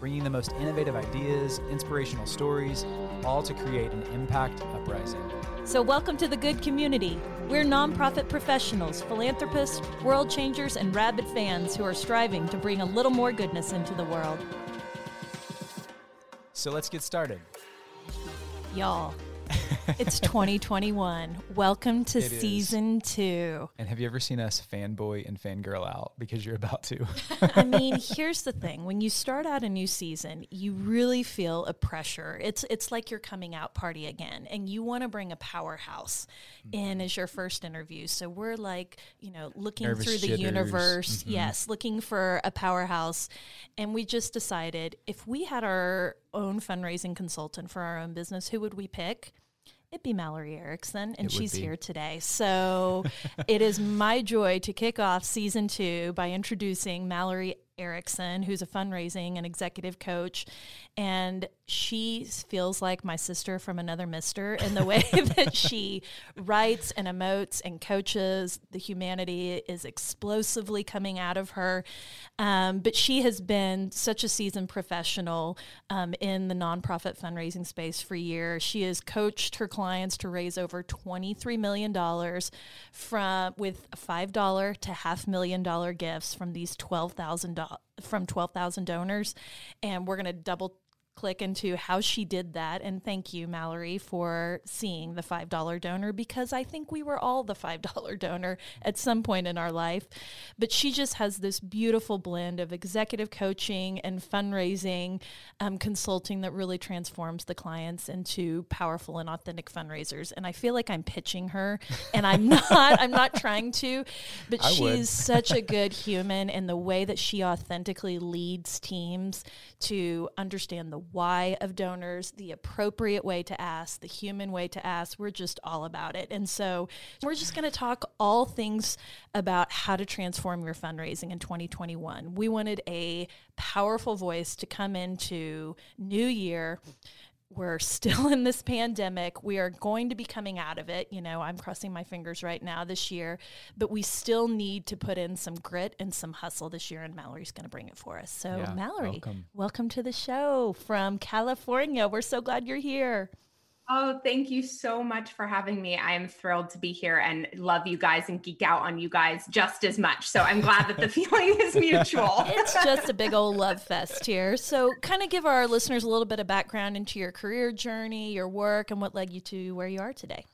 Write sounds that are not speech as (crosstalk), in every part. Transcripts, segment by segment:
bringing the most innovative ideas, inspirational stories, all to create an impact uprising. So, welcome to the good community. We're nonprofit professionals, philanthropists, world changers, and rabid fans who are striving to bring a little more goodness into the world. So let's get started. Y'all, (laughs) it's (laughs) 2021. Welcome to It is. season two. And have you ever seen us fanboy and fangirl out because you're about to? (laughs) I mean, (laughs) here's the thing: when you start out a new season, you really feel a pressure. It's it's like your coming out party again, and you want to bring a powerhouse in as your first interview. So we're like, you know, looking Nervous through the universe, Mhm. yes, looking for a powerhouse, and we just decided if we had our own fundraising consultant for our own business, who would we pick? It'd be Mallory Erickson, and It she's here today. So it is my joy to kick off season two by introducing Mallory Erickson, who's a fundraising and executive coach. And she feels like my sister from another mister in the way (laughs) that she writes and emotes and coaches. The humanity is explosively coming out of her. Um, but she has been such a seasoned professional um, in the nonprofit fundraising space for years. She has coached her clients to raise over $23 million from with $5 to half million dollar gifts from these 12,000 do- from 12,000 donors. And we're going to double click into how she did that. And thank you, Mallory, for seeing the $5 donor because I think we were all the $5 (laughs) donor at some point in our life. But she just has this beautiful blend of executive coaching and fundraising um, consulting that really transforms the clients into powerful and authentic fundraisers. And I feel like I'm pitching her and I'm (laughs) not, I'm not trying to, but I she's such a good human and the way that she authentically leads teams to understand the why of donors, the appropriate way to ask, the human way to ask. We're just all about it. And so we're just going to talk all things about how to transform your fundraising in 2021. We wanted a powerful voice to come into new year we're still (laughs) in this pandemic. We are going to be coming out of it. You know, I'm crossing my fingers right now this year, but we still need to put in some grit and some hustle this year, and Mallory's going to bring it for us. So, Yeah, Mallory, welcome. welcome to the show from California. We're so glad you're here. Oh, thank you so much for having me. I am thrilled to be here and love you guys and geek out on you guys just as much. So I'm glad that the (laughs) feeling is mutual. (laughs) It's just a big old love fest here. So, kind of give our listeners a little bit of background into your career journey, your work, and what led you to where you are today.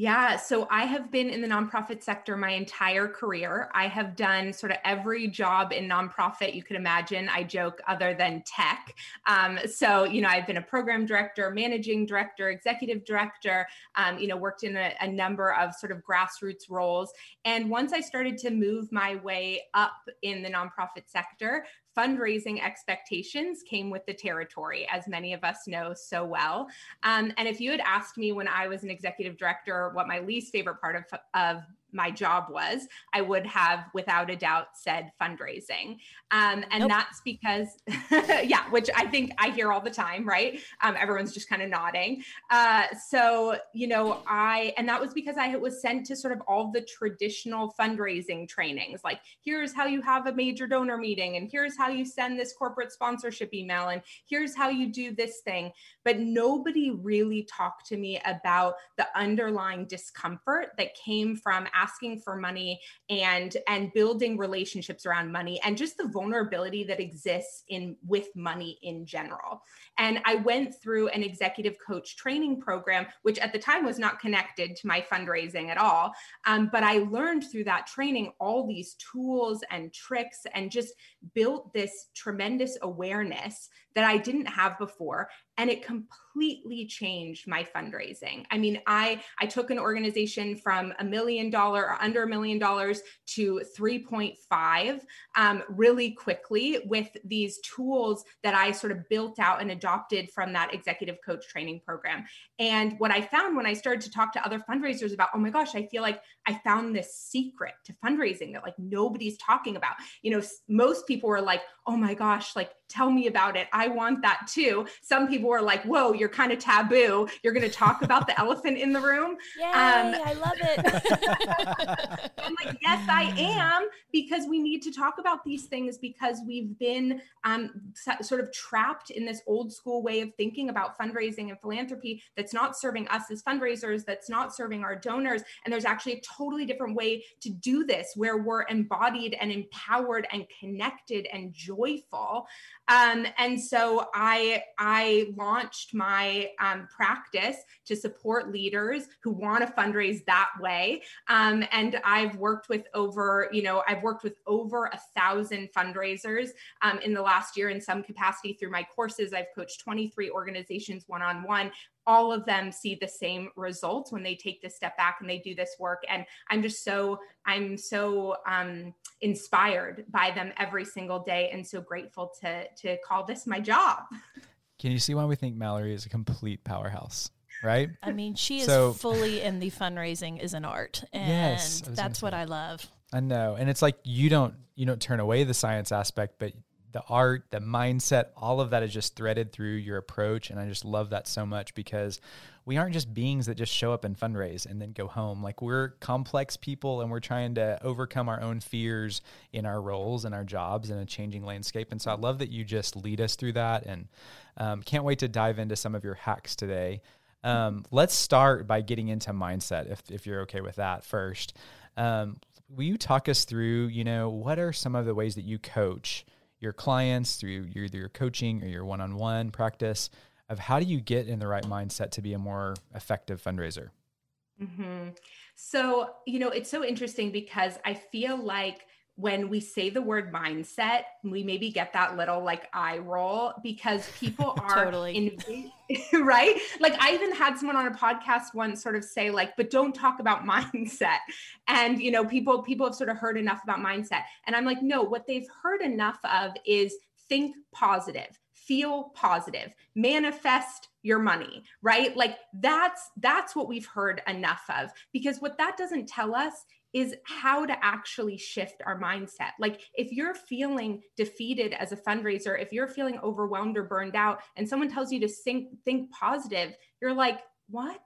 Yeah, so I have been in the nonprofit sector my entire career. I have done sort of every job in nonprofit you could imagine. I joke, other than tech. Um, so, you know, I've been a program director, managing director, executive director, um, you know, worked in a, a number of sort of grassroots roles. And once I started to move my way up in the nonprofit sector, fundraising expectations came with the territory, as many of us know so well. Um, and if you had asked me when I was an executive director what my least favorite part of, of my job was, I would have without a doubt said fundraising. Um, and Nope. that's because, (laughs) yeah, which I think I hear all the time, right? Um, everyone's just kind of nodding. Uh, so, you know, I, and that was because I was sent to sort of all the traditional fundraising trainings like, here's how you have a major donor meeting, and here's how you send this corporate sponsorship email, and here's how you do this thing. But nobody really talked to me about the underlying discomfort that came from asking for money and and building relationships around money and just the vulnerability that exists in with money in general. And i went through an executive coach training program which at the time was not connected to my fundraising at all. Um, but i learned through that training all these tools and tricks and just built this tremendous awareness that i didn't have before and it completely changed my fundraising i mean i i took an organization from a million dollars or under a million dollars to 3.5 um, really quickly with these tools that I sort of built out and adopted from that executive coach training program. And what I found when I started to talk to other fundraisers about, oh my gosh, I feel like I found this secret to fundraising that like nobody's talking about. You know, most people were like, oh my gosh, like tell me about it. I want that too. Some people were like, whoa, you're kind of taboo. You're going to talk about the elephant in the room. Yay, um, I love it. (laughs) I'm like, yes, I am, because we need to talk about these things because we've been um, sort of trapped in this old school way of thinking about fundraising and philanthropy that's not serving us as fundraisers, that's not serving our donors. And there's actually a totally different way to do this where we're embodied and empowered and connected and joyful. Um, and so I I launched my um, practice to support leaders who want to fundraise that way. Um, and I've worked with over you know I've worked with over a thousand fundraisers um, in the last year in some capacity through my courses. I've coached 23 organizations one on one all of them see the same results when they take this step back and they do this work. And i'm just so i'm so um, inspired by them every single day and so grateful to to call this my job. Can you see why we think mallory is a complete powerhouse right? I mean she is so, fully in the fundraising is an art and yes, that's what i love. I know and it's like you don't you don't turn away the science aspect but the art, the mindset, all of that is just threaded through your approach. And I just love that so much because we aren't just beings that just show up and fundraise and then go home. Like we're complex people and we're trying to overcome our own fears in our roles and our jobs in a changing landscape. And so I love that you just lead us through that and um, can't wait to dive into some of your hacks today. Um, let's start by getting into mindset, if, if you're okay with that first. Um, will you talk us through, you know, what are some of the ways that you coach? Your clients through your, either your coaching or your one-on-one practice of how do you get in the right mindset to be a more effective fundraiser mm-hmm. so you know it's so interesting because i feel like when we say the word mindset, we maybe get that little like eye roll because (laughs) people are totally in, (laughs) right. Like I even had someone on a podcast once sort of say like, but don't talk about (laughs) mindset. And you know, people people have sort of heard enough about mindset. And I'm like, no, what they've heard enough of is think positive, feel positive, manifest your money, right? Like that's that's what we've heard enough of because what that doesn't tell us is how to actually shift our mindset. Like if you're feeling defeated as a fundraiser, if you're feeling overwhelmed or burned out and someone tells you to think think positive, you're like, "What?"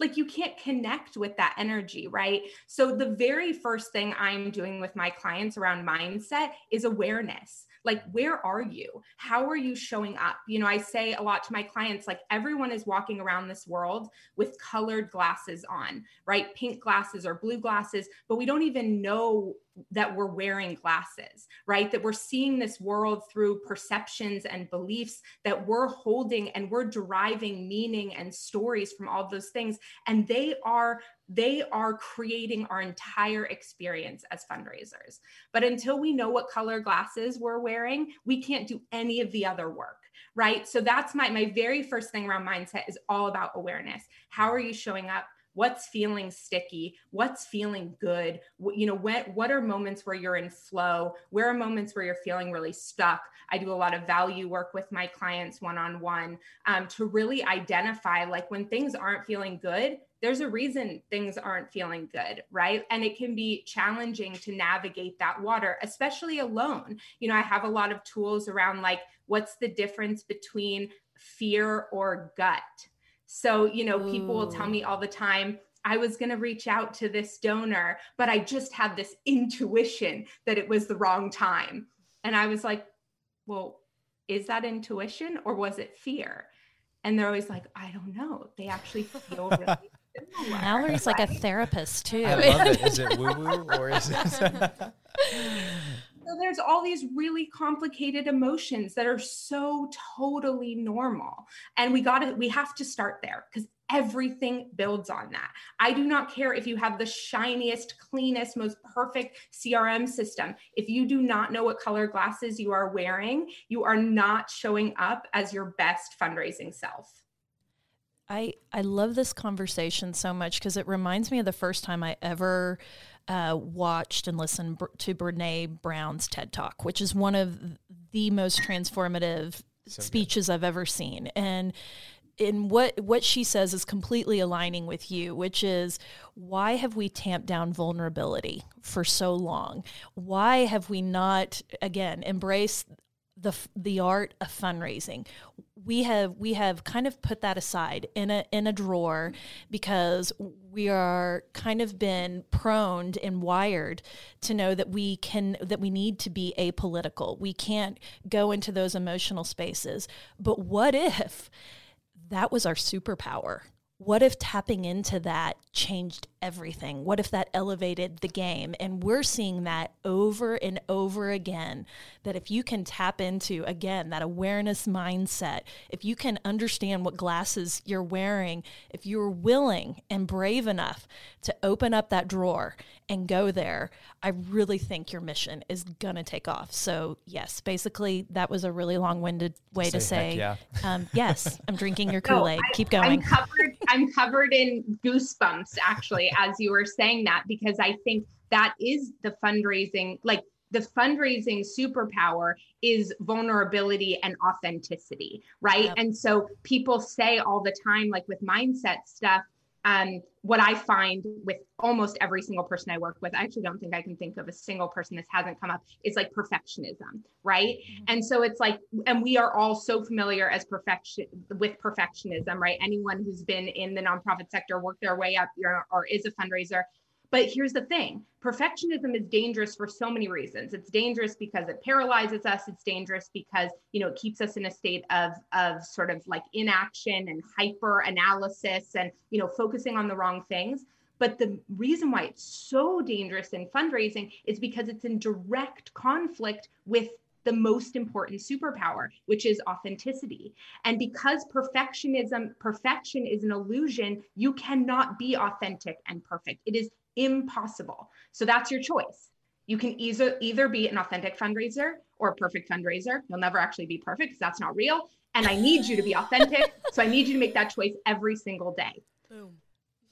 Like you can't connect with that energy, right? So the very first thing I'm doing with my clients around mindset is awareness like where are you how are you showing up you know i say a lot to my clients like everyone is walking around this world with colored glasses on right pink glasses or blue glasses but we don't even know that we're wearing glasses, right? That we're seeing this world through perceptions and beliefs that we're holding and we're deriving meaning and stories from all those things. And they are they are creating our entire experience as fundraisers. But until we know what color glasses we're wearing, we can't do any of the other work right? So that's my my very first thing around mindset is all about awareness. How are you showing up? What's feeling sticky? What's feeling good? You know what what are moments where you're in flow? Where are moments where you're feeling really stuck? I do a lot of value work with my clients one-on-one um, to really identify like when things aren't feeling good there's a reason things aren't feeling good, right? And it can be challenging to navigate that water, especially alone. You know, I have a lot of tools around like what's the difference between fear or gut, so, you know, people will tell me all the time, I was going to reach out to this donor, but I just had this intuition that it was the wrong time. And I was like, well, is that intuition or was it fear? And they're always like, I don't know. They actually feel (laughs) really. Mallory's like a therapist too. I love it. Is it woo woo or is it? (laughs) So there's all these really complicated emotions that are so totally normal. And we got to, we have to start there because everything builds on that. I do not care if you have the shiniest, cleanest, most perfect CRM system. If you do not know what color glasses you are wearing, you are not showing up as your best fundraising self. I I love this conversation so much because it reminds me of the first time I ever uh, watched and listened to Brene Brown's TED Talk, which is one of the most transformative so speeches good. I've ever seen. And in what what she says is completely aligning with you which is why have we tamped down vulnerability for so long why have we not again embraced the the art of fundraising. We have we have kind of put that aside in a in a drawer because we are kind of been prone and wired to know that we can that we need to be apolitical. We can't go into those emotional spaces. But what if that was our superpower. What if tapping into that changed everything? What if that elevated the game? And we're seeing that over and over again. That if you can tap into, again, that awareness mindset, if you can understand what glasses you're wearing, if you're willing and brave enough to open up that drawer and go there, I really think your mission is going to take off. So, yes, basically, that was a really long winded way say to say, yeah. um, yes, I'm drinking your Kool (laughs) Aid. No, Keep going. I'm covered, I'm covered in goosebumps, actually, as you were saying that, because I think that is the fundraising, like the fundraising superpower is vulnerability and authenticity, right? Yep. And so people say all the time, like with mindset stuff, um, what I find with almost every single person I work with, I actually don't think I can think of a single person this hasn't come up, is like perfectionism, right? Mm-hmm. And so it's like, and we are all so familiar as perfection with perfectionism, right? Anyone who's been in the nonprofit sector, worked their way up, or, or is a fundraiser, but here's the thing perfectionism is dangerous for so many reasons. It's dangerous because it paralyzes us. It's dangerous because, you know, it keeps us in a state of, of sort of like inaction and hyper analysis and, you know, focusing on the wrong things. But the reason why it's so dangerous in fundraising is because it's in direct conflict with the most important superpower, which is authenticity. And because perfectionism, perfection is an illusion, you cannot be authentic and perfect. It is impossible. So that's your choice. You can either either be an authentic fundraiser or a perfect fundraiser. You'll never actually be perfect because that's not real. And I need you to be (laughs) authentic. so I need you to make that choice every single day. Boom.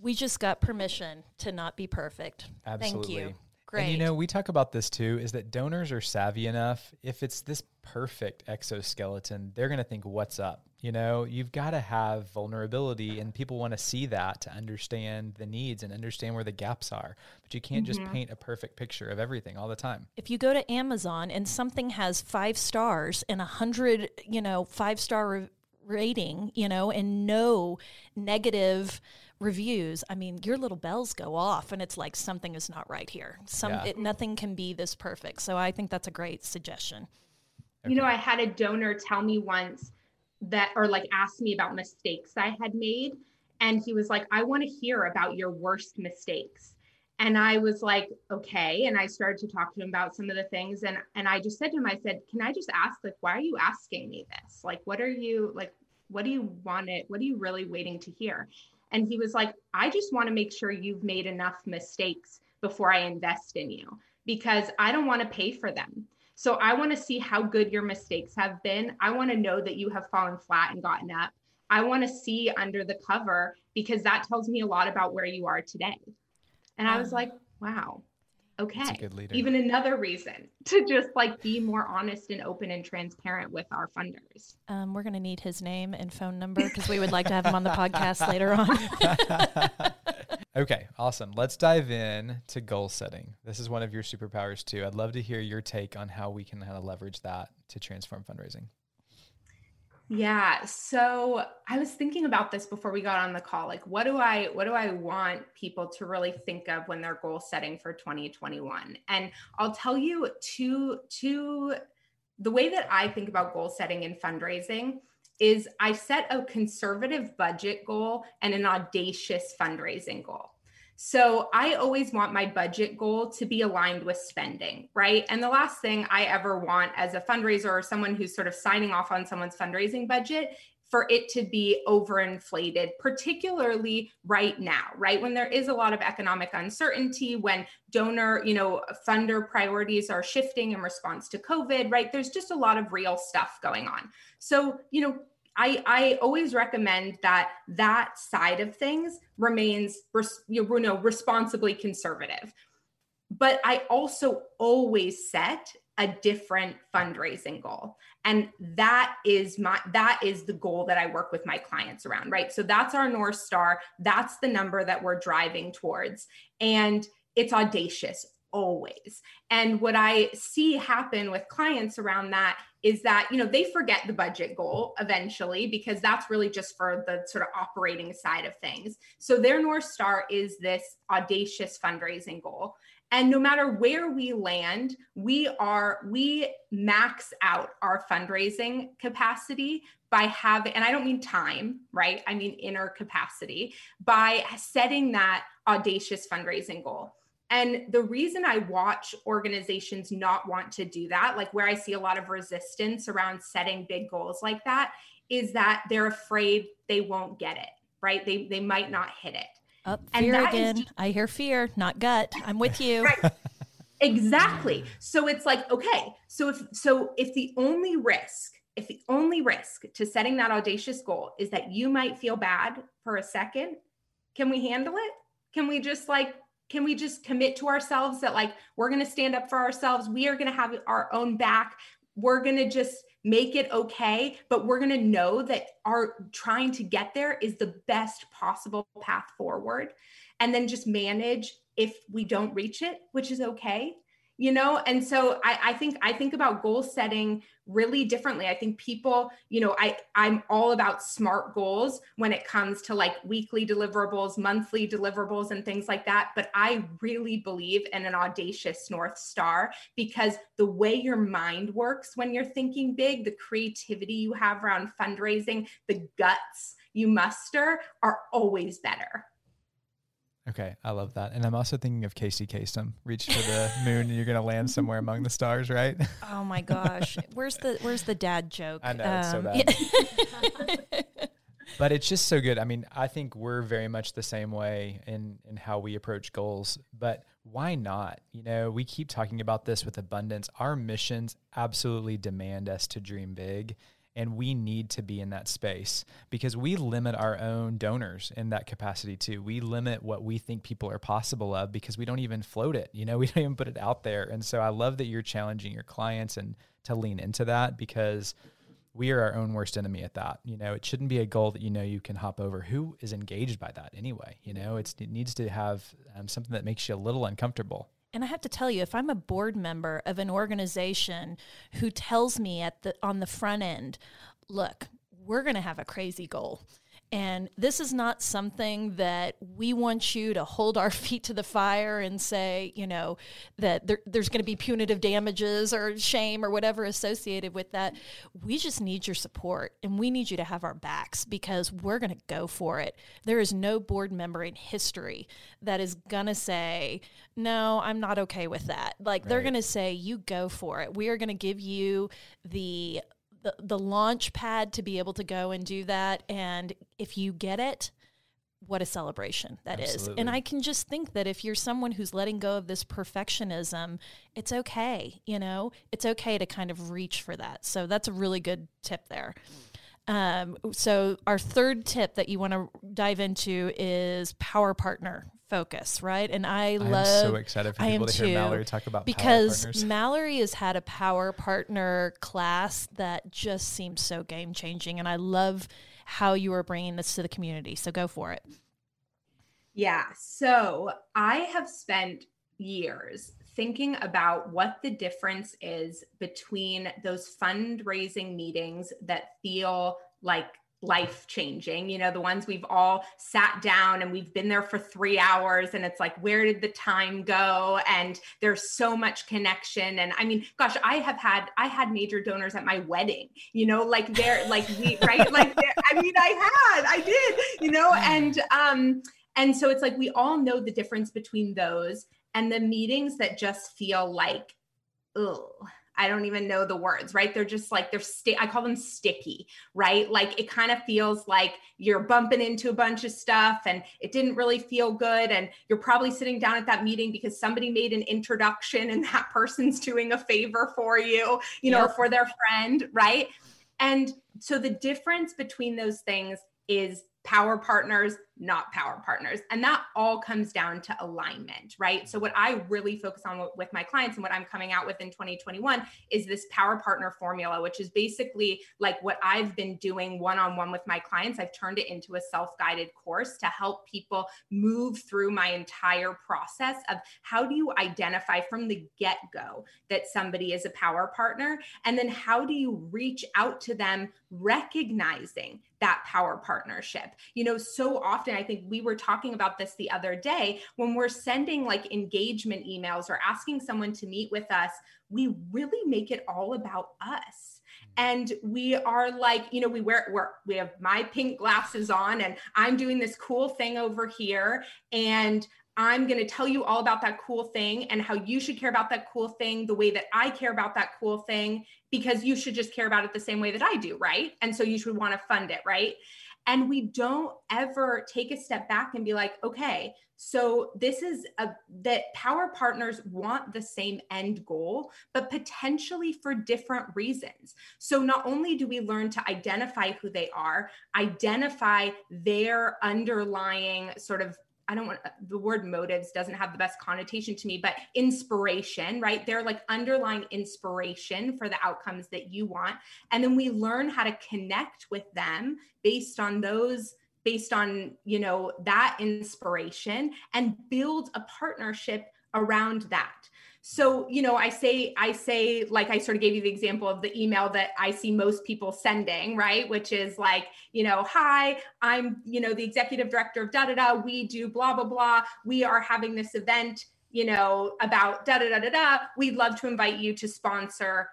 We just got permission to not be perfect. Absolutely. Thank you. Great. And you know, we talk about this too is that donors are savvy enough. If it's this perfect exoskeleton, they're going to think, what's up? You know, you've got to have vulnerability, and people want to see that to understand the needs and understand where the gaps are. But you can't mm-hmm. just paint a perfect picture of everything all the time. If you go to Amazon and something has five stars and a hundred, you know, five star re- rating, you know, and no negative reviews, I mean, your little bells go off, and it's like something is not right here. Some yeah. it, nothing can be this perfect. So I think that's a great suggestion. Okay. You know, I had a donor tell me once that, or like asked me about mistakes I had made, and he was like, "I want to hear about your worst mistakes." And I was like, "Okay." And I started to talk to him about some of the things, and and I just said to him, I said, "Can I just ask, like, why are you asking me this? Like, what are you like?" What do you want it? What are you really waiting to hear? And he was like, I just want to make sure you've made enough mistakes before I invest in you because I don't want to pay for them. So I want to see how good your mistakes have been. I want to know that you have fallen flat and gotten up. I want to see under the cover because that tells me a lot about where you are today. And I was like, wow, okay even another reason (laughs) to just like be more honest and open and transparent with our funders um, we're going to need his name and phone number because we would like to have him on the podcast later on (laughs) (laughs) okay awesome let's dive in to goal setting this is one of your superpowers too i'd love to hear your take on how we can kind of leverage that to transform fundraising yeah. So I was thinking about this before we got on the call. Like, what do I what do I want people to really think of when they're goal setting for 2021? And I'll tell you two two the way that I think about goal setting and fundraising is I set a conservative budget goal and an audacious fundraising goal. So I always want my budget goal to be aligned with spending, right? And the last thing I ever want as a fundraiser or someone who's sort of signing off on someone's fundraising budget for it to be overinflated, particularly right now, right? When there is a lot of economic uncertainty, when donor, you know, funder priorities are shifting in response to COVID, right? There's just a lot of real stuff going on. So, you know, I, I always recommend that that side of things remains you know, responsibly conservative. but I also always set a different fundraising goal and that is my that is the goal that i work with my clients around right so that's our north star that's the number that we're driving towards and it's audacious always. And what I see happen with clients around that is that, you know, they forget the budget goal eventually because that's really just for the sort of operating side of things. So their North Star is this audacious fundraising goal. And no matter where we land, we are, we max out our fundraising capacity by having, and I don't mean time, right? I mean inner capacity by setting that audacious fundraising goal. And the reason I watch organizations not want to do that, like where I see a lot of resistance around setting big goals like that, is that they're afraid they won't get it, right? They they might not hit it. Up fear again. Is, I hear fear, not gut. I'm with you. Right. exactly. So it's like, okay, so if so if the only risk, if the only risk to setting that audacious goal is that you might feel bad for a second, can we handle it? Can we just like can we just commit to ourselves that like we're going to stand up for ourselves we are going to have our own back we're going to just make it okay but we're going to know that our trying to get there is the best possible path forward. And then just manage if we don't reach it which is okay you know? And so I, I think i think about goal setting really differently. I think people you know i i'm all about smart goals when it comes to like weekly deliverables monthly deliverables and things like that. But i really believe in an audacious north star because the way your mind works when you're thinking big the creativity you have around fundraising the guts you muster are always better Okay, I love that. And I'm also thinking of Casey Kasem. Reach for the (laughs) moon and you're gonna land somewhere among the stars, right? Oh my gosh. Where's the where's the dad joke? I know, um, it's so um, bad. Yeah. (laughs) but it's just so good. I mean, I think we're very much the same way in in how we approach goals. But why not? You know, we keep talking about this with abundance. Our missions absolutely demand us to dream big and we need to be in that space because we limit our own donors in that capacity too. We limit what we think people are possible of because we don't even float it. You know, (laughs) we don't even put it out there. And so I love that you're challenging your clients and to lean into that because we are our own worst enemy at that. You know, it shouldn't be a goal that you know you can hop over. Who is engaged by that anyway? You know, it needs to have um, something that makes you a little uncomfortable. And I have to tell you, if I'm a board member of an organization who tells me at the on the front end, look, we're going to have a crazy goal and this is not something that we want you to hold our (laughs) feet to the fire and say, you know, that there, there's going to be punitive damages or shame or whatever associated with that. We just need your support and we need you to have our backs because we're going to go for it. There is no board member in history that is going to say, no, I'm not okay with that. Like right. they're going to say, you go for it. We are going to give you the the, the launch pad to be able to go and do that. And if you get it, what a celebration that Absolutely. is. And I can just think that if you're someone who's letting go of this perfectionism, it's okay. You know, it's okay to kind of reach for that. So that's a really good tip there. Um, so our third tip that you want to dive into is power partner focus, right? And I love. I'm so excited for people to too, hear Mallory talk about because Mallory has had a power partner class that just seems so game changing, and I love how you are bringing this to the community. So go for it. Yeah. So I have spent years thinking about what the difference is between those fundraising meetings that feel like life changing you know the ones we've all sat down and we've been there for 3 hours and it's like where did the time go? And there's so much connection. And i mean gosh i have had i had major donors at my wedding you know like they're like we (laughs) right? Like i mean i had i did you know? And um and so it's like we all know the difference between those and the meetings that just feel like oh I don't even know the words, right? They're just like they're sti- I call them sticky, right? Like it kind of feels like you're bumping into a bunch of stuff and it didn't really feel good and you're probably sitting down at that meeting because somebody made an introduction and (laughs) that person's doing a favor for you, you know, yep. for their friend, right? And so the difference between those things is power partners not power partners. And that all comes down to alignment, right? So, what I really focus on with my clients and what I'm coming out with in 2021 is this power partner formula, which is basically like what I've been doing one on one with my clients. I've turned it into a self guided course to help people move through my entire process of how do you identify from the get go that somebody is a power partner? And then how do you reach out to them recognizing that power partnership. You know, so often, I think we were talking about this the other day when we're sending like engagement emails or asking someone to meet with us, we really make it all about us mm. and we are like you know we wear we're, we have my pink glasses on and i'm doing this cool thing over here and i'm going to tell you all about that cool thing and how you should care about that cool thing the way that i care about that cool thing because you should just care about it the same way that I do, right? And so you should want to fund it, right? And we don't ever take a step back and be like, okay, so this is a that power partners want the same end goal, but potentially for different reasons. So not only do we learn to identify who they are, identify their underlying sort of I don't want uh, the word motives doesn't have the best connotation to me, but inspiration, right? They're like underlying inspiration for the outcomes that you want. And then we learn how to connect with them based on those based on, you know, that inspiration and build a partnership around that so you know i say i say like i sort of gave you the example of the email that i see most people sending right which is like you know hi i'm you know the executive director of da da da we do blah blah blah we are having this event you know about da da da da da we'd love to invite you to sponsor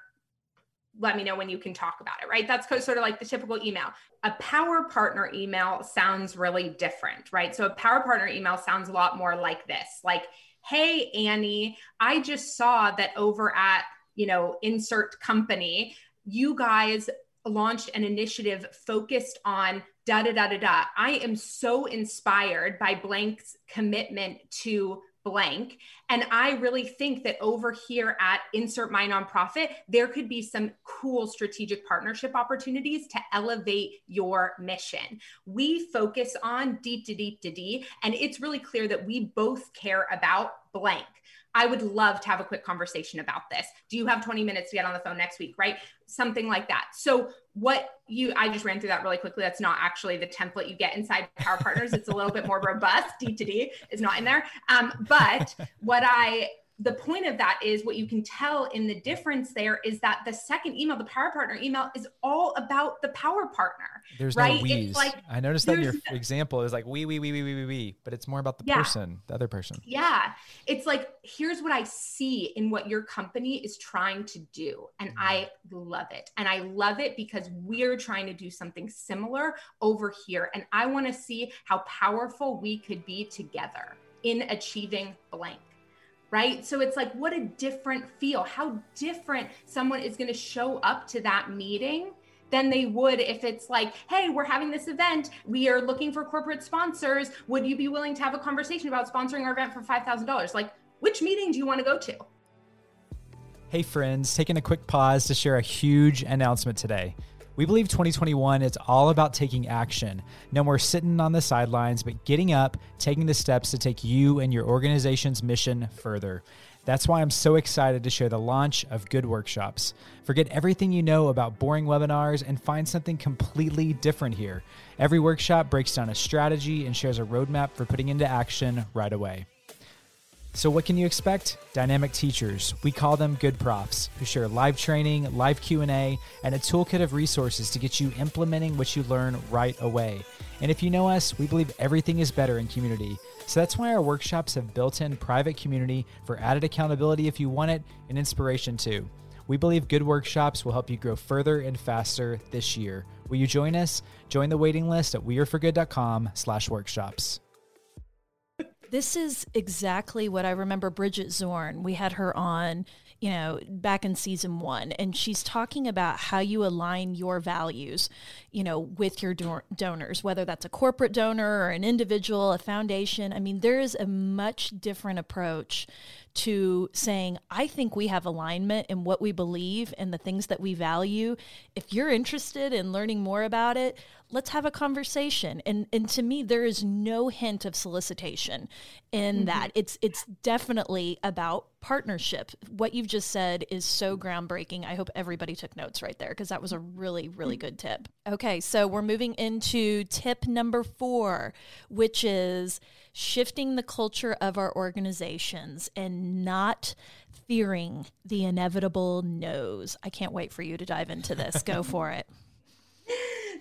let me know when you can talk about it, right? That's sort of like the typical email. A power partner email sounds really different, right? So a power partner email sounds a lot more like this like, hey, Annie, I just saw that over at, you know, insert company, you guys launched an initiative focused on da da da da da. I am so inspired by Blank's commitment to blank. And I really think that over here at Insert My Nonprofit, there could be some cool strategic partnership opportunities to elevate your mission. We focus on deep to deep to D, and it's really clear that we both care about blank. I would love to have a quick conversation about this. Do you have 20 minutes to get on the phone next week? Right. Something like that. So, what you, I just ran through that really quickly. That's not actually the template you get inside Power Partners. It's a little bit more robust. D to D is not in there. Um, but what I, the point of that is what you can tell in the difference there is that the second email, the power partner email, is all about the power partner. There's right? no we's. Like, I noticed that your example is like we, we, we, we, we, we, we, but it's more about the yeah. person, the other person. Yeah. It's like, here's what I see in what your company is trying to do. And mm-hmm. I love it. And I love it because we're trying to do something similar over here. And I want to see how powerful we could be together in achieving blank right? So it's like, what a different feel, how different someone is going to show up to that meeting than they would if it's like, hey, we're having this event. We are looking for corporate sponsors. Would you be willing to have a conversation about sponsoring our event for $5,000? Like, which meeting do you want to go to? Hey, friends, taking a quick pause to share a huge announcement today. We believe 2021 is all about taking action. No more sitting on the sidelines, but getting up, taking the steps to take you and your organization's mission further. That's why I'm so excited to share the launch of Good Workshops. Forget everything you know about boring webinars and find something completely different here. Every workshop breaks down a strategy and shares a roadmap for putting into action right away. So what can you expect? Dynamic teachers. We call them good profs who share live training, live Q&A, and a toolkit of resources to get you implementing what you learn right away. And if you know us, we believe everything is better in community. So that's why our workshops have built-in private community for added accountability if you want it and inspiration too. We believe good workshops will help you grow further and faster this year. Will you join us? Join the waiting list at weareforgood.com/workshops. This is exactly what I remember Bridget Zorn. We had her on, you know, back in season one, and she's talking about how you align your values, you know, with your do- donors, whether that's a corporate donor or an individual, a foundation. I mean, there is a much different approach to saying, I think we have alignment in what we believe and the things that we value. If you're interested in learning more about it, let's have a conversation. And and to me there is no hint of solicitation in mm-hmm. that. It's it's definitely about partnership. What you've just said is so groundbreaking. I hope everybody took notes right there because that was a really really mm-hmm. good tip. Okay so we're moving into tip number four which is shifting the culture of our organizations and not fearing the inevitable no's. I can't wait for you to dive into this. Go for it (laughs)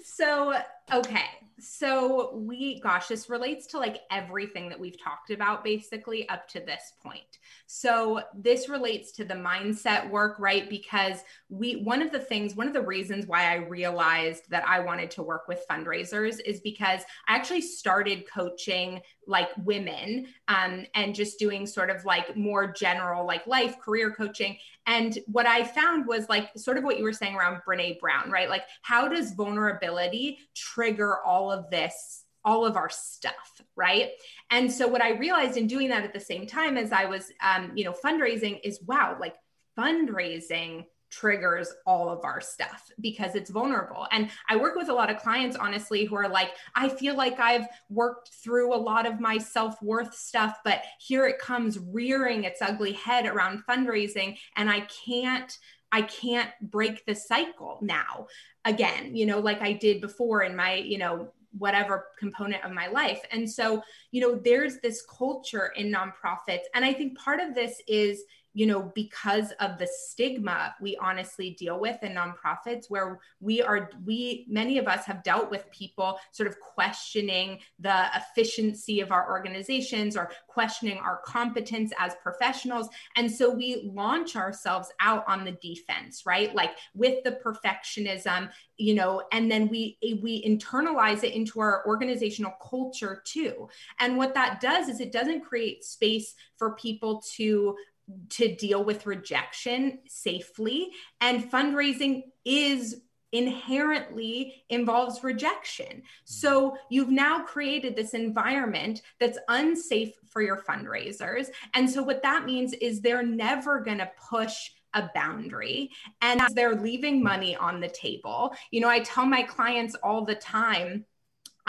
so, okay. So, we, gosh, this relates to like everything that we've talked about basically up to this point. So, this relates to the mindset work, right? Because we, one of the things, one of the reasons why I realized that I wanted to work with fundraisers is because I actually started coaching like women um, and just doing sort of like more general like life career coaching. And what i found was like sort of what you were saying around brene brown right? Like how does vulnerability trigger all of this all of our stuff right? And so what i realized in doing that at the same time as i was um, you know fundraising is wow like fundraising triggers all of our stuff because it's vulnerable. And I work with a lot of clients, honestly, who are like, I feel like I've worked through a lot of my self worth stuff, but here it comes rearing its ugly head around fundraising. And I can't. I can't break the cycle now again, you know, like I did before in my, you know, whatever component of my life. And so, you know, there's this culture in nonprofits. And I think part of this is you know, because of the stigma we honestly deal with in nonprofits, where we are, we, many of us have dealt with people sort of questioning the efficiency of our organizations or questioning our competence as professionals. And so we launch ourselves out on the defense, right? Like with the perfectionism, you know, and then we, we internalize it into our organizational culture too. And what that does is it doesn't create space for people to to deal with rejection safely. And fundraising is inherently involves rejection. Mm-hmm. So you've now created this environment that's unsafe for your fundraisers. And so what that means is they're never going to push a boundary and they're leaving money on the table. You know, I tell my clients all the time,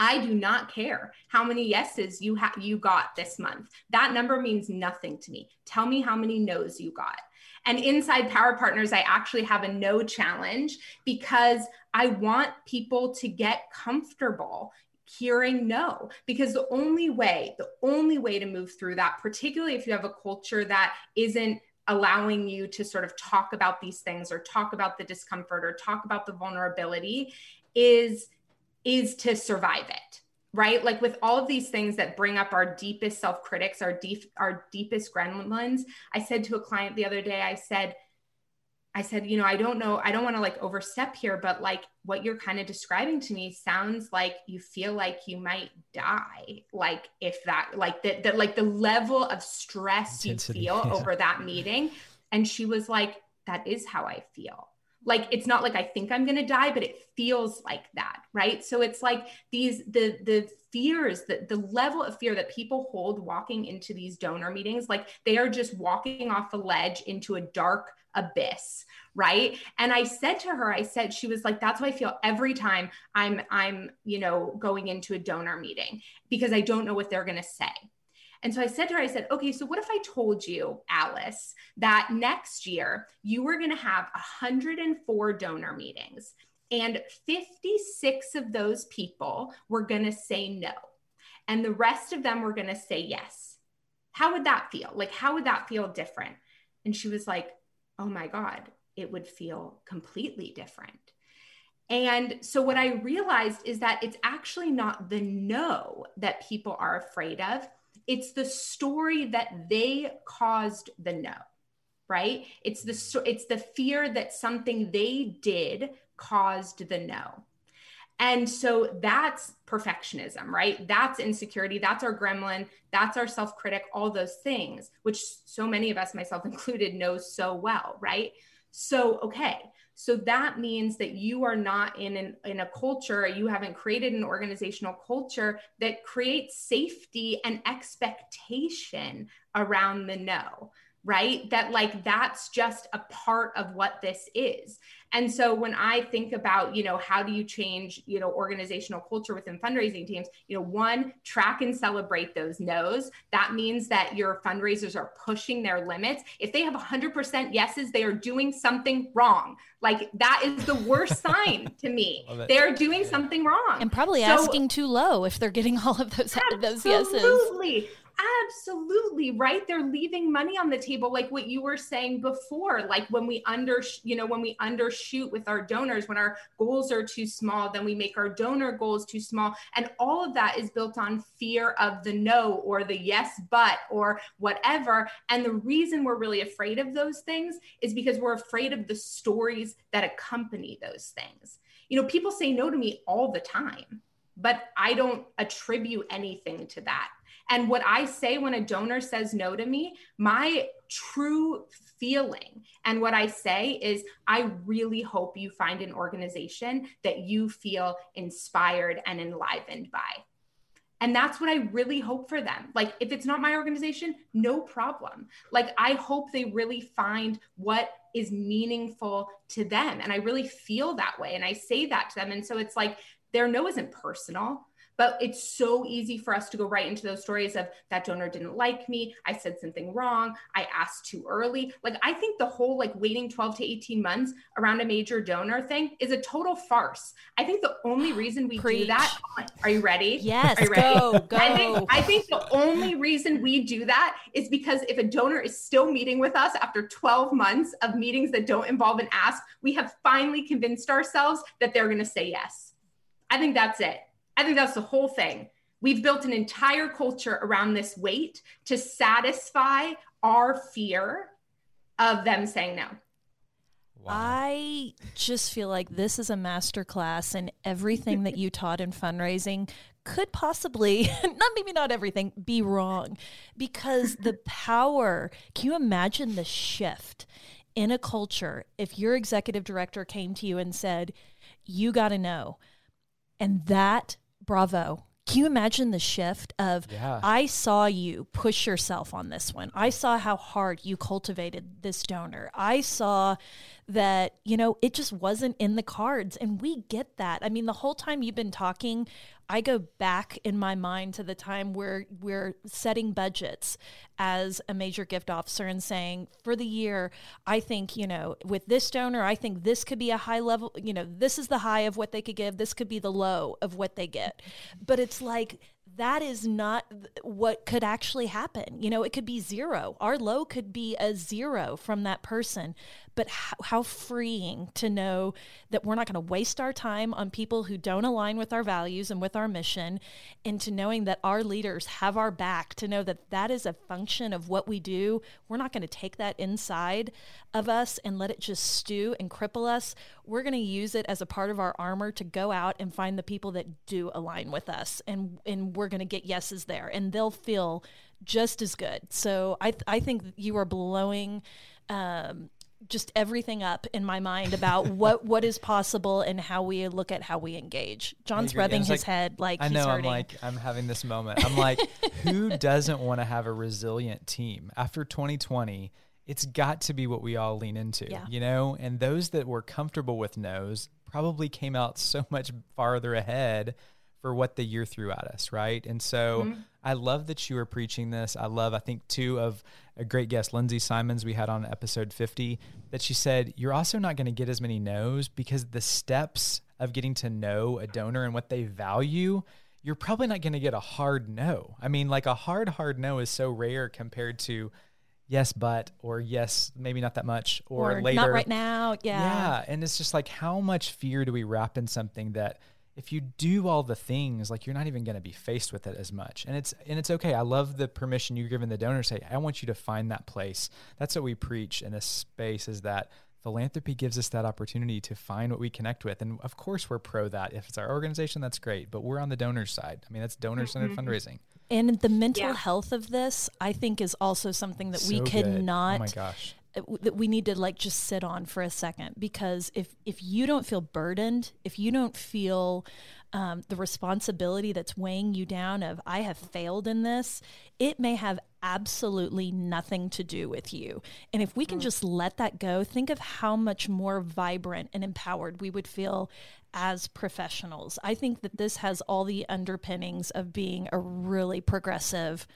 I do not care how many yeses you have you got this month. That number means nothing to me. Tell me how many no's you got. And inside Power Partners, I actually have a no challenge because I want people to get comfortable hearing no because the only way the only way to move through that particularly if you have a culture that isn't allowing you to sort of talk about these things or talk about the discomfort or talk about the vulnerability is is to survive it right? Like with all of these things that bring up our deepest self critics our deep our deepest gremlins i said to a client the other day i said i said you know i don't know i don't want to like overstep here but like what you're kind of describing to me sounds like you feel like you might die like if that like that that like the level of stress Intensity, you feel yeah. over that meeting. And she was like that is how i feel like it's not like i think i'm going to die but it feels like that right? So it's like these the the fears that the level of fear that people hold walking into these donor meetings like they are just walking off a ledge into a dark abyss right? And i said to her i said she was like that's what i feel every time i'm i'm you know going into a donor meeting because i don't know what they're going to say and so I said to her, I said, okay, so what if I told you, Alice, that next year you were going to have 104 donor meetings and 56 of those people were going to say no, and the rest of them were going to say yes? How would that feel? Like, how would that feel different? And she was like, oh my God, it would feel completely different. And so, what I realized is that it's actually not the no that people are afraid of, it's the story that they caused the no right? It's the it's the fear that something they did caused the no. And so that's perfectionism right? That's insecurity. That's our gremlin. That's our self-critic all those things which so many of us myself included know so well right? So okay so that means that you are not in an, in a culture, you haven't created an organizational culture that creates safety and expectation around the no. Right? That like that's just a part of what this is. And so when I think about, you know, how do you change, you know, organizational culture within fundraising teams, you know, one, track and celebrate those no's. That means that your fundraisers are pushing their limits. If they have 100% yeses, they are doing something wrong. Like that is the worst (laughs) sign to me. They're doing something wrong. And probably so, asking too low if they're getting (laughs) all of those, those yeses. Absolutely. Absolutely, right? They're leaving money on the table like what you were saying before, like when we under, you know, when we undershoot with our donors, when our goals are too small, then we make our donor goals too small. And all of that is built on fear of the no or the yes but or whatever. And the reason we're really afraid of those things is because we're afraid of the stories that accompany those things. You know, people say no to me all the time, but I don't attribute anything to that and what I say when a donor says no to me, my true feeling and what I say is, I really hope you find an organization that you feel inspired and enlivened by. And that's what I really hope for them. Like, if it's not my organization, no problem. Like, I hope they really find what is meaningful to them. And I really feel that way. And I say that to them. And so it's like, their no isn't personal but it's so easy for us to go right into those stories of that donor didn't like me. I said something wrong. I asked too early. Like, I think the whole like waiting 12 to 18 months around a major donor thing is a total farce. I think the only reason we Preach. do that, are you ready? Yes, Are you ready? go, go. I think, I think the only reason we do that is because if a donor is still meeting with us after 12 months of meetings that don't involve an ask, we have finally convinced ourselves that they're going to say yes. I think that's it. I think that's the whole thing. We've built an entire culture around this wait to satisfy our fear of them saying no. Wow. I just feel like this is a masterclass and everything that you taught in fundraising could possibly (laughs) not maybe not everything be wrong because the (laughs) power can you imagine the shift in a culture if your executive director came to you and said you got to know and that bravo. Can you imagine the shift of yeah. I saw you push yourself on this one. I saw how hard you cultivated this donor. I saw that, you know, it just wasn't in the cards and we get that. I mean, the whole time you've been talking, I go back in my mind to the time where we're setting budgets as a major gift officer and saying, for the year, I think, you know, with this donor, I think this could be a high level, you know, this is the high of what they could give, this could be the low of what they get. But it's like, that is not what could actually happen. You know, it could be zero. Our low could be a zero from that person but how, how freeing to know that we're not going to waste our time on people who don't align with our values and with our mission, and to knowing that our leaders have our back, to know that that is a function of what we do. We're not going to take that inside of us and let it just stew and cripple us. We're going to use it as a part of our armor to go out and find the people that do align with us, and and we're going to get yeses there, and they'll feel just as good. So I th- I think you are blowing um, just everything up in my mind about (laughs) what what is possible and how we look at how we engage. John's rubbing his like, head like I know. I'm like I'm having this moment. I'm (laughs) like, who doesn't want to have a resilient team after 2020? It's got to be what we all lean into, yeah. you know. And those that were comfortable with no's probably came out so (laughs) much farther ahead for what the year threw at us, right? And so mm-hmm. I love that you are preaching this. I love, I think, two of a great guest, Lindsay Simons, we had on episode 50, that she said, You're also not going to get as many no's because the steps of getting to know a donor and what they value, you're probably not going to get a hard no. I mean, like a hard, hard no is so rare compared to yes, but, or yes, maybe not that much, or, or later. Not right now. Yeah. Yeah. And it's just like, how much fear do we wrap in something that, if you do all the things like you're not even going to be faced with it as much and it's and it's okay i love the permission you're giving the donor say i want you to find that place that's what we preach in this space is that philanthropy gives us that opportunity to find what we connect with and of course we're pro that if it's our organization that's great but we're on the donor side i mean that's donor centered mm-hmm. fundraising and the mental yeah. health of this i think is also something that so we cannot oh my gosh that we need to like just sit on for a second because if if you don't feel burdened if you don't feel um, the responsibility that's weighing you down of I have failed in this, it may have absolutely nothing to do with you. And if we can mm. just let that go, think of how much more vibrant and empowered we would feel as professionals. I think that this has all the underpinnings of being a really progressive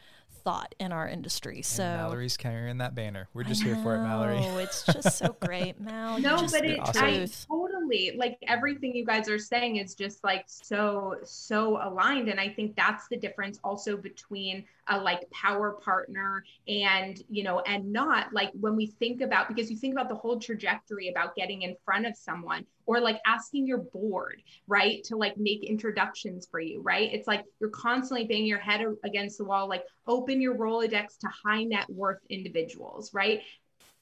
thought in our industry. So and Mallory's carrying that banner. We're just here for it, Mallory. Oh, it's just so (laughs) great, Mal. no, but it, awesome. I totally like everything you guys are saying is just like so so aligned, and I think that's the difference also between a like power partner and you know and not like when we think about because you think about the whole trajectory about getting in front of someone or like asking your board right to like make introductions for you right? It's like you're constantly banging your head against the wall like open your rolodex to high net worth individuals right?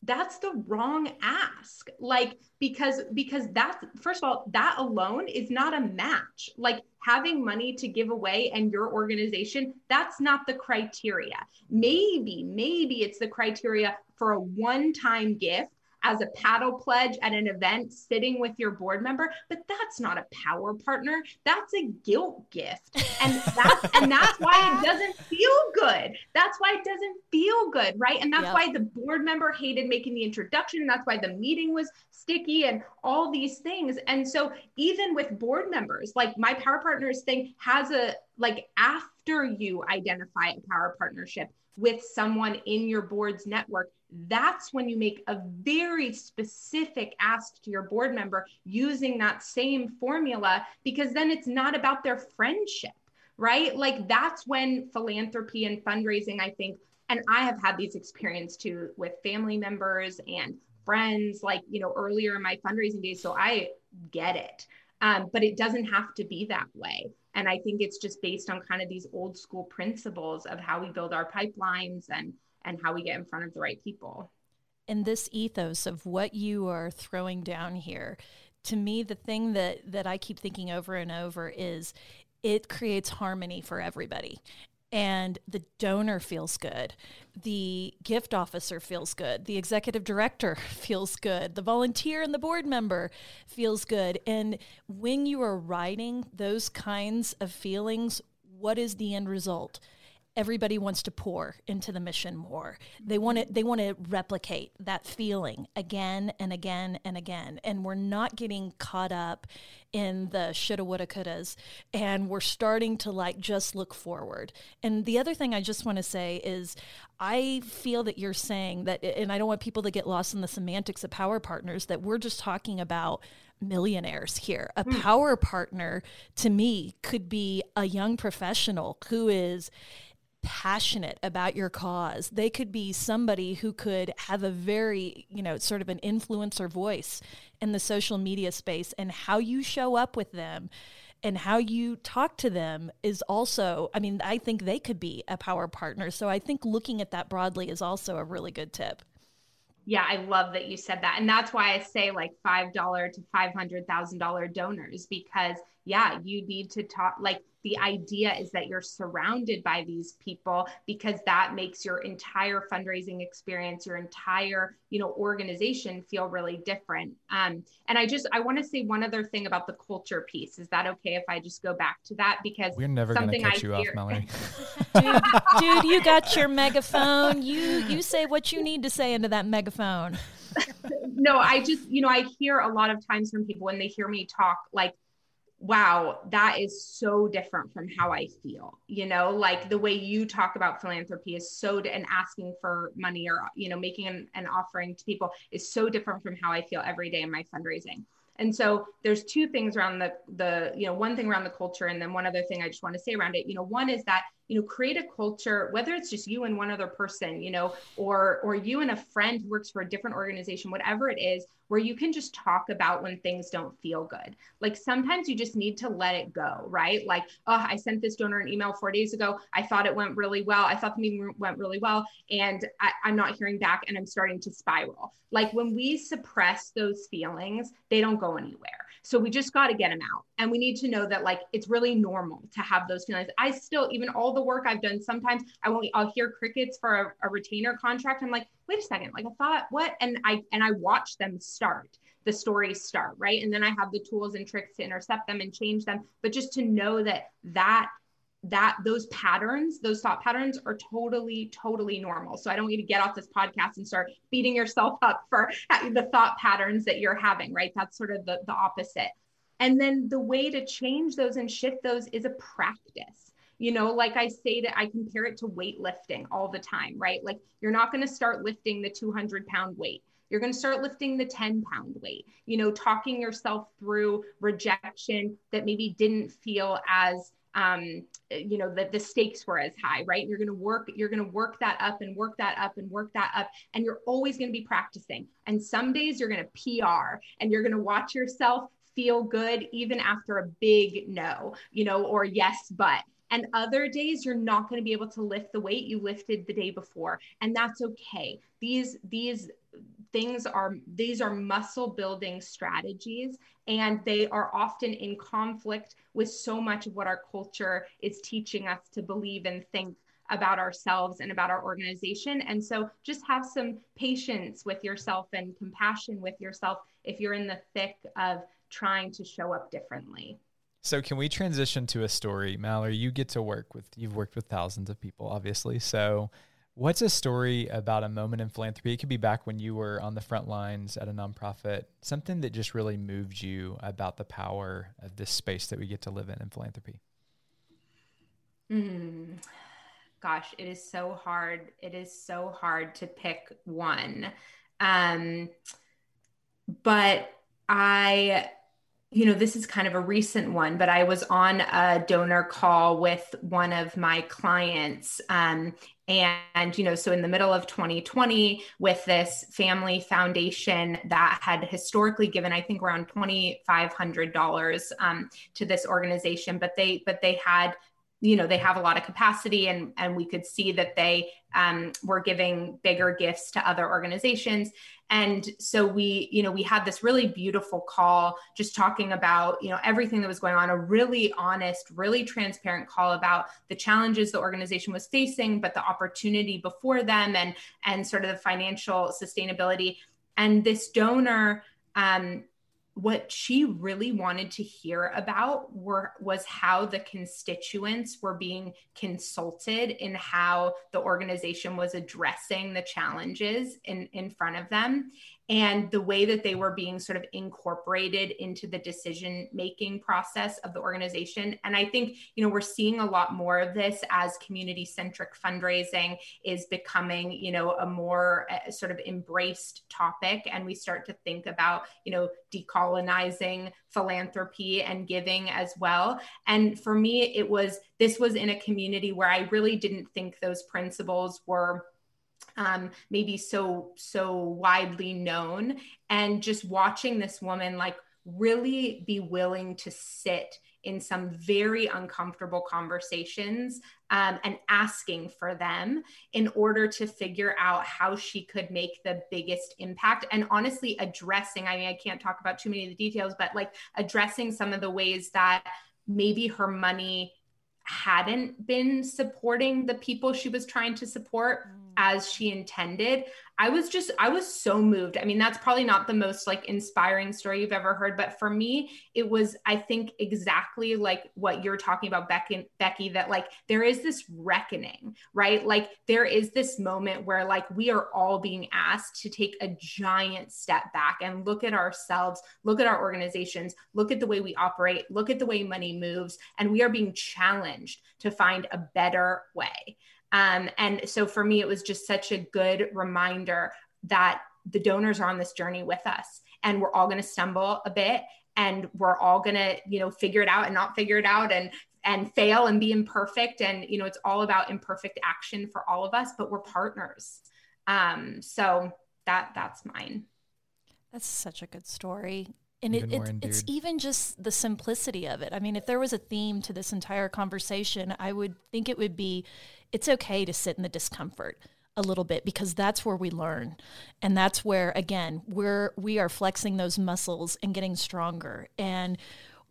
That's the wrong ask like because because that's first of all that alone is not a match. Like having money to give away and your organization that's not the criteria. Maybe maybe it's the criteria for a one time gift as a paddle pledge at an event sitting with your board member but that's not a power partner. That's a guilt gift. And that's and that's why it doesn't feel good. That's why it doesn't feel good right? And that's yep. why the board member hated making the introduction. And that's why the meeting was sticky and all these things. And so even with board members like my power partners thing has a like after you identify a power partnership with someone in your board's network, that's when you make a very specific ask to your board member using that same formula, because then it's not about their friendship, right? Like that's when philanthropy and fundraising, I think, and I have had these experiences too with family members and friends, like, you know, earlier in my fundraising days. So I get it. Um, but it doesn't have to be that way. And I think it's just based on kind of these old school principles of how we build our pipelines and and how we get in front of the right people. And this ethos of what you are throwing down here, to me, the thing that that I keep thinking over and over is it creates harmony for everybody and the donor feels good. The gift officer feels good. The executive director (laughs) feels good. The volunteer and the board member feels good. And when you are writing those kinds of feelings, what is the end result? Everybody wants to pour into the mission more. They want to they want to replicate that feeling again and again and again. And we're not getting caught up in the shoulda woulda couldas and we're starting to like just look forward. And the other thing I just want to say is I feel that you're saying that and I don't want people to get lost in the semantics of power partners that we're just talking about millionaires here. A mm. power partner to me could be a young professional who is passionate about your cause. They could be somebody who could have a very, you know, sort of an influencer voice in the social media space and how you show up with them and how you talk to them is also I mean, I think they could be a power partner. So I think looking at that broadly is also a really good tip. Yeah, I love that you said that. And that's why I say like $5 to $500,000 donors because yeah, you need to talk like the idea is that you're surrounded by these people because that makes your entire fundraising experience your entire you know organization feel really different. Um, and i just i want to say one other thing about the culture piece. Is that okay if i just go back to that? Because we're never going to cut I you hear- off melanie. (laughs) Dude, dude you got your megaphone. You you say what you need to say into that megaphone. (laughs) No i just you know i hear a lot of times from people when they hear me talk like wow, that is so different from how I feel. You know, like the way you talk about philanthropy is so, and asking for money or, you know, making an, an offering to people is so different from how I feel every day in my fundraising. And so there's two things around the the you know one thing around the culture and then one other thing I just want to say around it. You know, one is that you know create a culture whether it's just you and one other person, you know, or or you and a friend who works for a different organization, whatever it is, where you can just talk about when things don't feel good. Like sometimes you just need to let it go, right? Like, oh, I sent this donor an email four days ago. I thought it went really well. I thought the meeting went really well, and I, I'm not hearing back, and I'm starting to spiral. Like when we suppress those feelings, they don't go anywhere. So we just got to get them out. And we need to know that like it's really normal to have those feelings. I still, even all the work I've done, sometimes I won't, I'll hear crickets for a, a retainer contract. I'm like, wait a second, like I thought what? And I, and I watch them start the stories start, right? And then I have the tools and tricks to intercept them and change them. But just to know that that that those patterns, those thought patterns are totally, totally normal. So I don't want you to get off this podcast and start beating yourself up for the thought patterns that you're having, right? That's sort of the, the opposite. And then the way to change those and shift those is a practice. You know, like I say that I compare it to weightlifting all the time, right? Like you're not going to start lifting the 200 pound weight you're going to start lifting the 10 pound weight you know talking yourself through rejection that maybe didn't feel as um, you know that the stakes were as high right? You're going to work you're going to work that up and work that up and work that up and you're always going to be practicing. And some days you're going to pr and you're going to watch yourself feel good even after a big no you know or yes but. And other days you're not going to be able to lift the weight you lifted the day before and that's okay. These these things are these are muscle building strategies and they are often in conflict with so much of what our culture is teaching us to believe and think about ourselves and about our organization. And so just have some patience with yourself and compassion with yourself if you're in the thick of trying to show up differently. So can we transition to a story? Mallory, you get to work with you've worked with thousands of people obviously. So What's a story about a moment in philanthropy? It could be back when you were on the front lines at a nonprofit, something that just really moved you about the power of this space that we get to live in in philanthropy. Mm, gosh, it is so hard. It is so hard to pick one. Um, but I you know, this is kind of a recent one, but I was on a donor call with one of my clients. Um, and, you know, so in the middle of 2020, with this family foundation that had historically given, I think, around $2,500 um, to this organization, but they, but they had you know they have a lot of capacity and and we could see that they um, were giving bigger gifts to other organizations. And so we you know we had this really beautiful call just talking about you know everything that was going on a really honest really transparent call about the challenges the organization was facing but the opportunity before them and and sort of the financial sustainability. And this donor um, what she really wanted to hear about were was how the constituents were being consulted in how the organization was addressing the challenges in in front of them and the way that they were being sort of incorporated into the decision making process of the organization. And i think you know we're seeing a lot more of this as community centric fundraising is becoming you know a more uh, sort of embraced topic. And we start to think about you know decolonizing philanthropy and giving as well. And for me it was this was in a community where i really didn't think those principles were um, maybe so so widely known and just watching this woman like really be willing to sit in some very uncomfortable conversations um, and asking for them in order to figure out how she could make the biggest impact and honestly addressing i mean i can't talk about too many of the details but like addressing some of the ways that maybe her money hadn't been supporting the people she was trying to support. As she intended I was just, I was so moved. I mean, that's probably not the most like inspiring story you've ever heard, but for me, it was, I think, exactly like what you're talking about, Becky, Becky, that like there is this reckoning, right? Like there is this moment where like we are all being asked to take a giant step back and look at ourselves, look at our organizations, look at the way we operate, look at the way money moves, and we are being challenged to find a better way. Um, and so for me, it was just such a good reminder that the donors are on this journey with us and we're all going to stumble a bit and we're all going to, you know, figure it out and not figure it out and and fail and be imperfect. And you know it's all about imperfect action for all of us but we're partners. Um so that that's mine. That's such a good story. And it, it it's even just the simplicity of it. I mean, if there was a theme to this entire conversation, I would think it would be it's okay to sit in the discomfort a little bit because that's where we learn and that's where again we're we are flexing those muscles and getting stronger and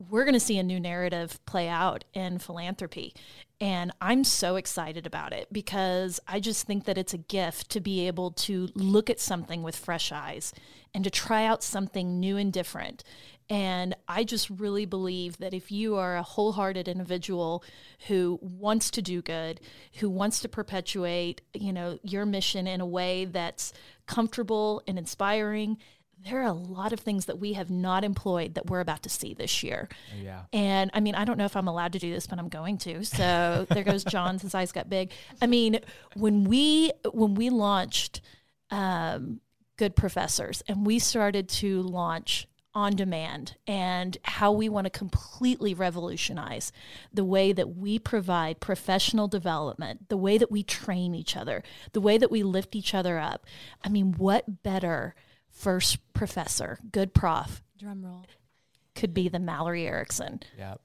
we're going to see a new narrative play out in philanthropy. And I'm so excited about it because I just think that it's a gift to be able to look at something with fresh eyes and to try out something new and different. And I just really believe that if you are a wholehearted individual who wants to do good, who wants to perpetuate, you know, your mission in a way that's comfortable and inspiring, there are a lot of things that we have not employed that we're about to see this year. Yeah. And I mean, I don't know if I'm allowed to do this, but I'm going to. So (laughs) there goes John. His eyes got big. I mean, when we when we launched um, Good Professors and we started to launch on demand and how we want to completely revolutionize the way that we provide professional development, the way that we train each other, the way that we lift each other up. I mean, what better first professor, good prof, drum roll, could be the Mallory Erickson? Yeah.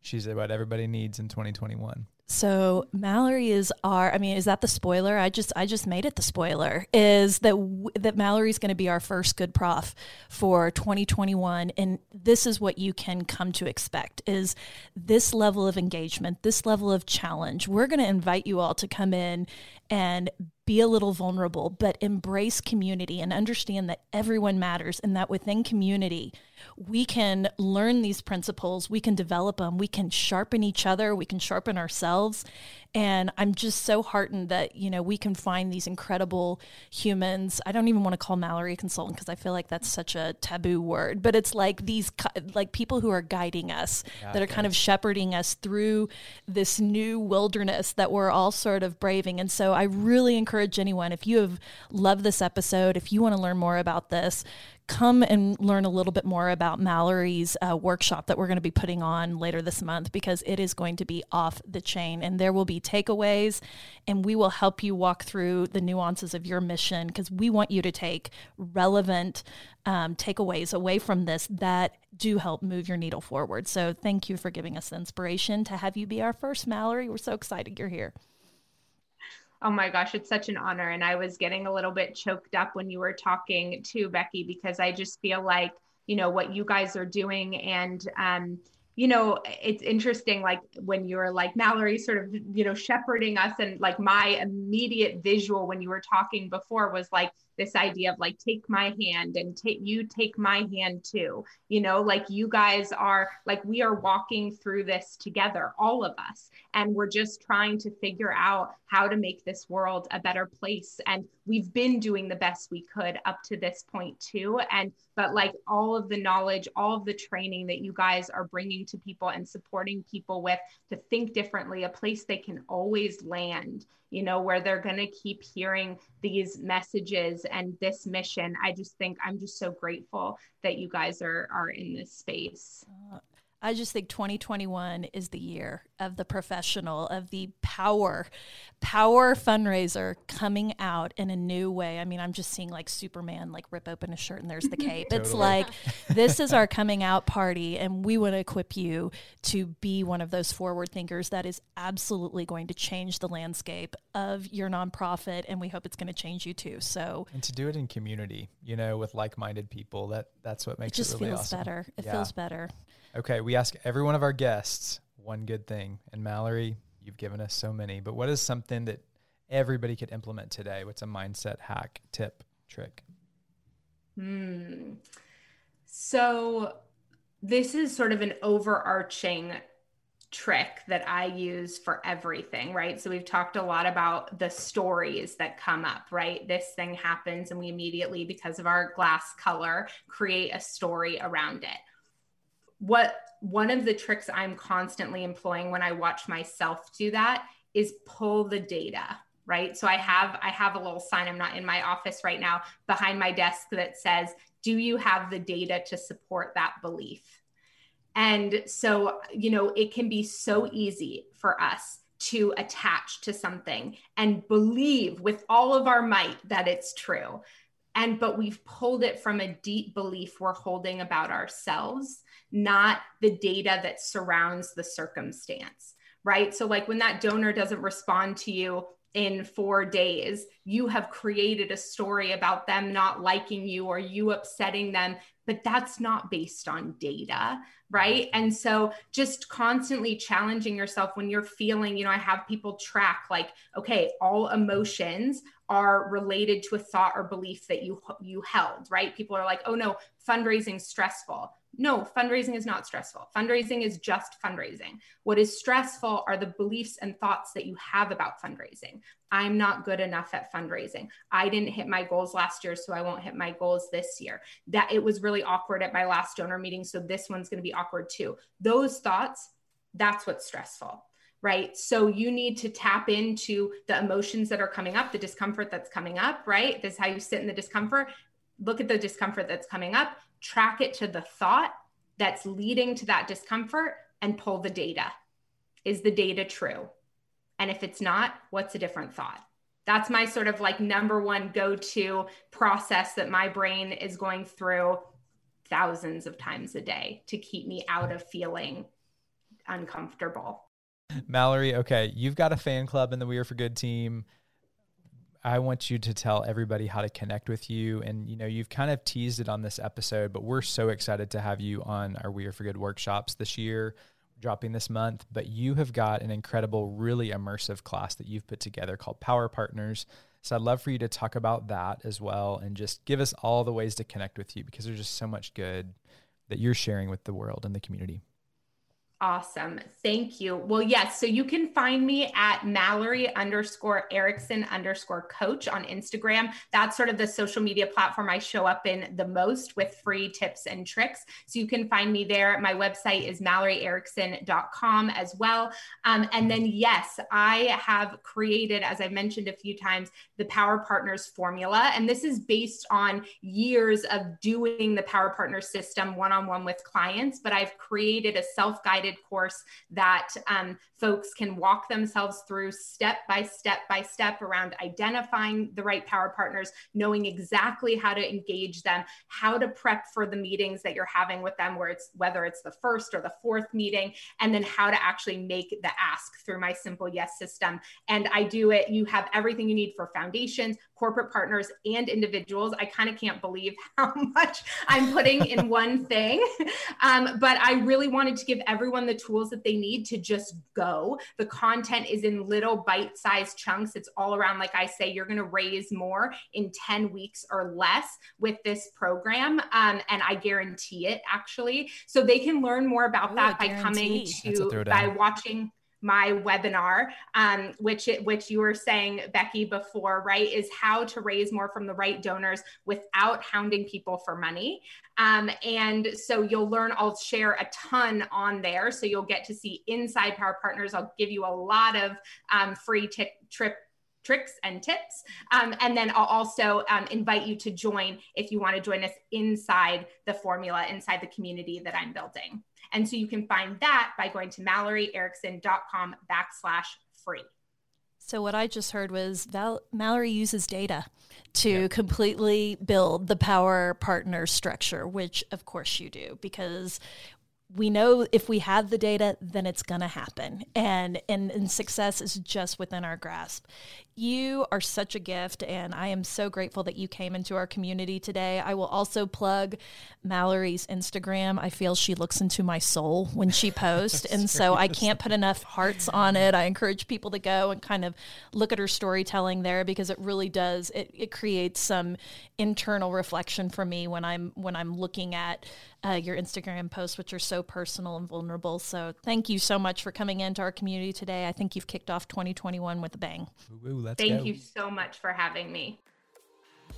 She's what everybody needs in 2021. So Mallory is our. I mean, is that the spoiler? I just I just made it the spoiler. Is that w- that Mallory's going to be our first good prof for 2021, and this is what you can come to expect: is this level of engagement, this level of challenge. We're going to invite you all to come in and be a little vulnerable, but embrace community and understand that everyone matters and that within community, we can learn these principles, we can develop them, we can sharpen each other, we can sharpen ourselves. And I'm just so heartened that, you know, we can find these incredible humans. I don't even want to call Mallory a consultant because I feel like that's such a taboo word, but it's like these, like people who are guiding us, yeah, that are kind of shepherding us through this new wilderness that we're all sort of braving. And so I really encourage anyone, if you have loved this episode, if you want to learn more about this, come and learn a little bit more about Mallory's uh, workshop that we're going to be putting on later this month because it is going to be off the chain and there will be takeaways and we will help you walk through the nuances of your mission because we want you to take relevant um, takeaways away from this that do help move your needle forward. So thank you for giving us the inspiration to have you be our first Mallory. We're so excited you're here. Oh my gosh, it's such an honor. And I was getting a little bit choked up when you were talking to Becky because I just feel like, you know, what you guys are doing and, um, you know, it's interesting, like when you're like Mallory sort of, you know, shepherding us, and like my immediate visual when you were talking before was like this idea of like take my hand and take you take my hand too. You know like you guys are like we are walking through this together all of us. And we're just trying to figure out how to make this world a better place. And we've been doing the best we could up to this point too. And but like all of the knowledge all of the training that you guys are bringing to people and supporting people with to think differently a place they can always land you know, where they're going to keep hearing these messages and this mission. I just think I'm just so grateful that you guys are are in this space. Uh, I just think 2021 is the year of the professional, of the power, power fundraiser coming out in a new way. I mean, I'm just seeing like Superman like rip open a shirt and there's the (laughs) cape. totally. It's like this is our coming out party, and we want to equip you to be one of those forward thinkers that is absolutely going to change the landscape of your nonprofit, and we hope it's going to change you too. So, and to do it in community, you know, with like-minded people, that that's what makes it just it really feels awesome. better. It yeah. feels better. Okay, we ask every one of our guests one good thing. And Mallory, you've given us so many, but what is something that everybody could implement today? What's a mindset hack, tip, trick? Hmm. So, this is sort of an overarching trick that I use for everything, right? So we've talked a lot about the stories that come up, right? This thing happens and we immediately because of our glass color create a story around it what one of the tricks I'm constantly employing when I watch myself do that is pull the data right? So i have i have a little sign i'm not in my office right now behind my desk that says do you have the data to support that belief? And so you know it can be so easy for us to attach to something and believe with all of our might that it's true and but we've pulled it from a deep belief we're holding about ourselves not the data that surrounds the circumstance, right? So, like when that donor doesn't respond to you in four days, you have created a story about them not liking you or you upsetting them but that's not based on data, right? And so just constantly challenging yourself when you're feeling, you know, I have people track like, okay, all emotions are related to a thought or belief that you you held, right? People are like, "Oh no, fundraising stressful." No, fundraising is not stressful. Fundraising is just fundraising. What is stressful are the beliefs and thoughts that you have about fundraising. I'm not good enough at fundraising. I didn't hit my goals last year, so I won't hit my goals this year. That it was really awkward at my last donor meeting, so this one's going to be awkward too. Those thoughts, that's what's stressful right? So you need to tap into the emotions that are coming up, the discomfort that's coming up, right? This is how you sit in the discomfort. Look at the discomfort that's coming up, track it to the thought that's leading to that discomfort, and pull the data. Is the data true? And if it's not, what's a different thought? That's my sort of like number one go to process that my brain is going through thousands of times a day to keep me out of feeling uncomfortable. Mallory, okay, you've got a fan club in the We Are for Good team. I want you to tell everybody how to connect with you. And, you know, you've kind of teased it on this episode, but we're so excited to have you on our We Are for Good workshops this year, dropping this month. But you have got an incredible, really immersive class that you've put together called Power Partners. So I'd love for you to talk about that as well and just give us all the ways to connect with you because there's just so much good that you're sharing with the world and the community. Awesome. Thank you. Well, yes. So you can find me at Mallory underscore Erickson underscore coach on Instagram. That's sort of the social media platform I show up in the most with free tips and tricks. So you can find me there. My website is malloryerickson.com as well. Um, and then, yes, I have created, as I mentioned a few times, the Power Partners formula. And this is based on years of doing the Power Partners system one on one with clients, but I've created a self guided guided course that um, folks can walk themselves through step by step by step around identifying the right power partners, knowing exactly how to engage them, how to prep for the meetings that you're having with them, where it's whether it's the first or the fourth meeting, and then how to actually make the ask through my simple yes system. And I do it, you have everything you need for foundations, corporate partners, and individuals. I kind of can't believe (laughs) how much I'm putting in (laughs) one thing. Um, but I really wanted to give everyone everyone the tools that they need to just go. The content is in little bite sized chunks. It's all around, like I say, you're going to raise more in 10 weeks or less with this program. Um, and I guarantee it actually. So they can learn more about Ooh, that by coming to, by watching my webinar, um, which it, which you were saying, Becky, before, right, is how to raise more from the right donors without hounding people for money. Um, and so you'll learn. I'll share a ton on there, so you'll get to see inside Power Partners. I'll give you a lot of um, free t- trip tricks and tips. Um, and then I'll also um, invite you to join if you want to join us inside the formula, inside the community that I'm building. And so you can find that by going to malloryerickson.com backslash free. So what I just heard was Val- Mallory uses data to yep. completely build the power partner structure, which of course you do because we know if we have the data, then it's going to happen. And, and, and success is just within our grasp. You are such a gift, and I am so grateful that you came into our community today. I will also plug Mallory's Instagram. I feel she looks into my soul when she (laughs) posts, and so I can't put enough hearts on it. I encourage people to go and kind of look at her storytelling there because it really does. It, it creates some internal reflection for me when I'm when I'm looking at uh, your Instagram posts, which are so personal and vulnerable. So thank you so much for coming into our community today. I think you've kicked off 2021 with a bang. Ooh, Thank go. you so much for having me.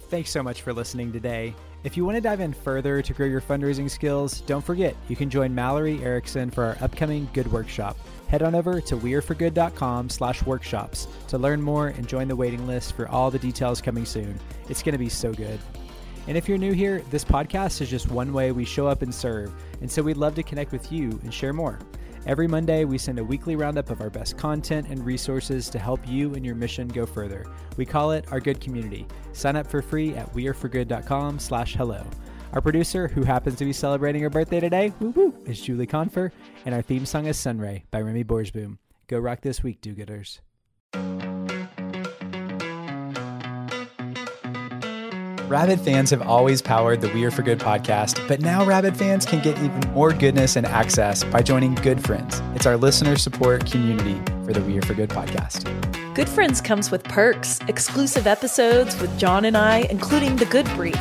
Thanks so much for listening today. If you want to dive in further to grow your fundraising skills, don't forget you can join Mallory Erickson for our upcoming Good Workshop. Head on over to weareforgood.com slash workshops to learn more and join the waiting list for all the details coming soon. It's going to be so good. And if you're new here, this podcast is just one way we show up and serve, and so we'd love to connect with you and share more. Every Monday, we send a weekly roundup of our best content and resources to help you and your mission go further. We call it our Good Community. Sign up for free at weareforgood.com slash hello. Our producer, who happens to be celebrating her birthday today, woo woo, is Julie Confer, and our theme song is Sunray by Remy Borsboom. Go rock this week, do-gooders. Rabid fans have always powered the We Are for Good podcast, but now Rabbit fans can get even more goodness and access by joining Good Friends. It's our listener support community for the We Are for Good podcast. Good Friends comes with perks, exclusive episodes with John and I, including the Good Brief,